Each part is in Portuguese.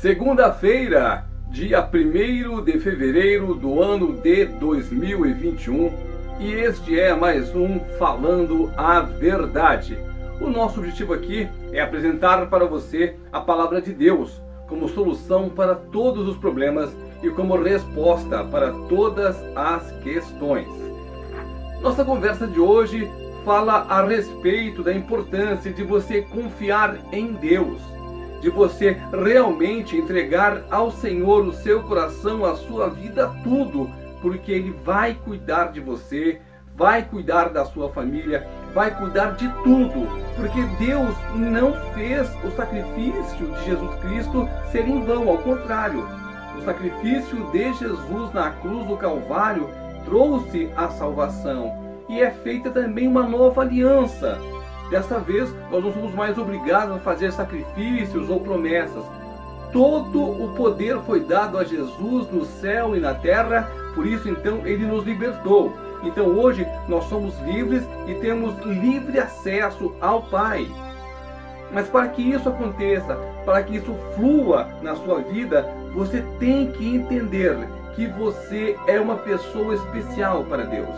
Segunda-feira, dia 1 de fevereiro do ano de 2021, e este é mais um Falando a Verdade. O nosso objetivo aqui é apresentar para você a palavra de Deus como solução para todos os problemas e como resposta para todas as questões. Nossa conversa de hoje fala a respeito da importância de você confiar em Deus de você realmente entregar ao Senhor o seu coração, a sua vida, tudo, porque Ele vai cuidar de você, vai cuidar da sua família, vai cuidar de tudo, porque Deus não fez o sacrifício de Jesus Cristo ser em vão, ao contrário, o sacrifício de Jesus na cruz do Calvário trouxe a salvação e é feita também uma nova aliança Dessa vez, nós não somos mais obrigados a fazer sacrifícios ou promessas. Todo o poder foi dado a Jesus no céu e na terra, por isso então ele nos libertou. Então hoje nós somos livres e temos livre acesso ao Pai. Mas para que isso aconteça, para que isso flua na sua vida, você tem que entender que você é uma pessoa especial para Deus.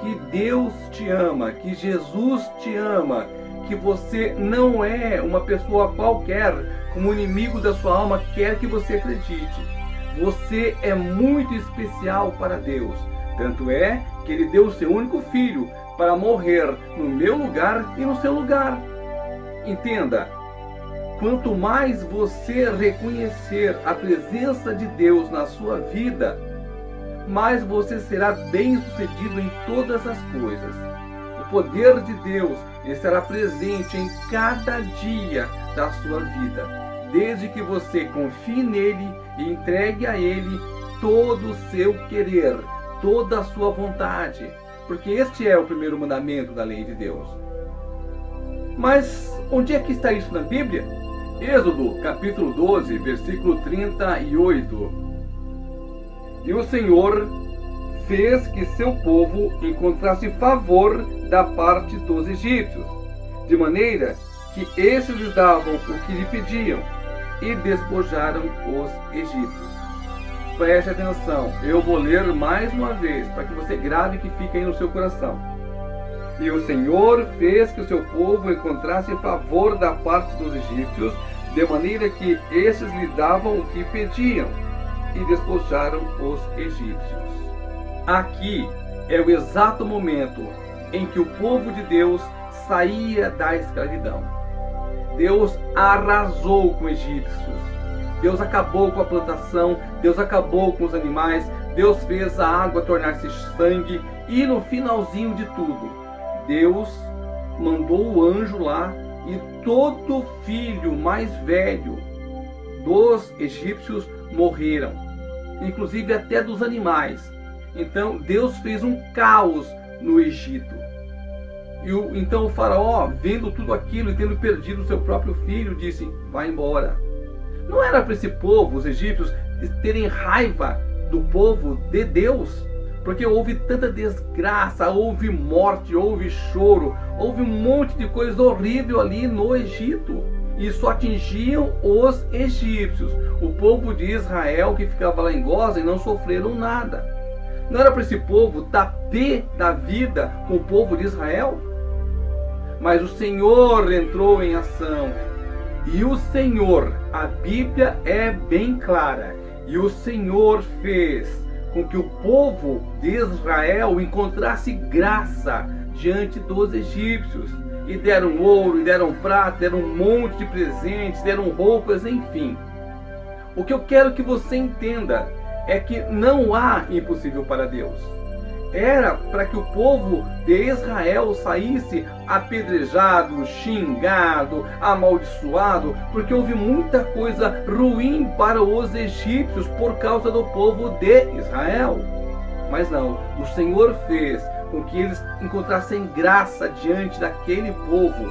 Que Deus te ama, que Jesus te ama, que você não é uma pessoa qualquer, como o inimigo da sua alma quer que você acredite. Você é muito especial para Deus. Tanto é que ele deu o seu único filho para morrer no meu lugar e no seu lugar. Entenda, quanto mais você reconhecer a presença de Deus na sua vida, mais você será bem-sucedido em todas as coisas. O poder de Deus estará presente em cada dia da sua vida, desde que você confie nele e entregue a ele todo o seu querer, toda a sua vontade, porque este é o primeiro mandamento da lei de Deus. Mas onde é que está isso na Bíblia? Êxodo, capítulo 12, versículo 38. E o Senhor fez que seu povo encontrasse favor da parte dos egípcios, de maneira que esses lhes davam o que lhe pediam e despojaram os egípcios. Preste atenção, eu vou ler mais uma vez para que você grave que fique aí no seu coração. E o Senhor fez que o seu povo encontrasse favor da parte dos egípcios, de maneira que esses lhe davam o que pediam e despojaram os egípcios. Aqui é o exato momento em que o povo de Deus saía da escravidão. Deus arrasou com os egípcios. Deus acabou com a plantação, Deus acabou com os animais, Deus fez a água tornar-se sangue e no finalzinho de tudo, Deus mandou o anjo lá e todo filho mais velho dos egípcios morreram, inclusive até dos animais. Então Deus fez um caos no Egito. E o, então o faraó, vendo tudo aquilo e tendo perdido seu próprio filho, disse: Vai embora. Não era para esse povo, os egípcios, terem raiva do povo de Deus, porque houve tanta desgraça, houve morte, houve choro, houve um monte de coisa horrível ali no Egito. E só atingiam os egípcios. O povo de Israel que ficava lá em Goza e não sofreram nada. Não era para esse povo dar pé da vida com o povo de Israel? Mas o Senhor entrou em ação. E o Senhor, a Bíblia é bem clara, e o Senhor fez com que o povo de Israel encontrasse graça diante dos egípcios. E deram ouro, e deram prata, deram um monte de presentes, deram roupas, enfim. O que eu quero que você entenda é que não há impossível para Deus. Era para que o povo de Israel saísse apedrejado, xingado, amaldiçoado, porque houve muita coisa ruim para os egípcios por causa do povo de Israel. Mas não, o Senhor fez com que eles encontrassem graça diante daquele povo.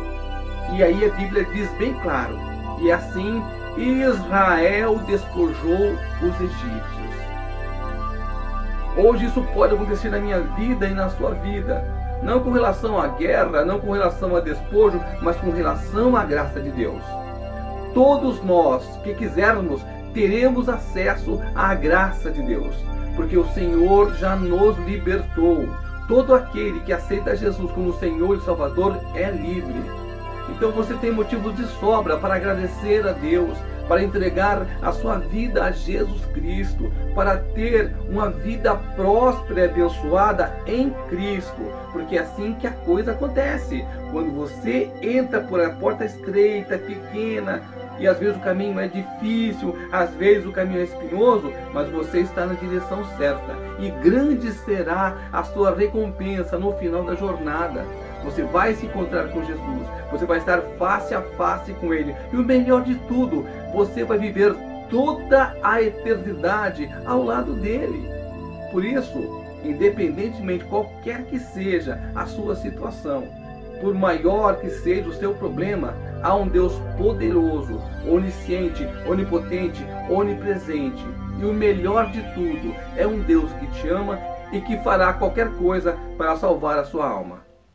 E aí a Bíblia diz bem claro: e assim Israel despojou os egípcios. Hoje isso pode acontecer na minha vida e na sua vida. Não com relação à guerra, não com relação a despojo, mas com relação à graça de Deus. Todos nós que quisermos teremos acesso à graça de Deus, porque o Senhor já nos libertou. Todo aquele que aceita Jesus como Senhor e Salvador é livre. Então você tem motivos de sobra para agradecer a Deus, para entregar a sua vida a Jesus Cristo, para ter uma vida próspera e abençoada em Cristo, porque é assim que a coisa acontece. Quando você entra por a porta estreita, pequena, e às vezes o caminho é difícil, às vezes o caminho é espinhoso, mas você está na direção certa. E grande será a sua recompensa no final da jornada. Você vai se encontrar com Jesus, você vai estar face a face com Ele. E o melhor de tudo, você vai viver toda a eternidade ao lado dele. Por isso, independentemente qualquer que seja a sua situação, por maior que seja o seu problema, há um Deus poderoso, onisciente, onipotente, onipresente. E o melhor de tudo, é um Deus que te ama e que fará qualquer coisa para salvar a sua alma.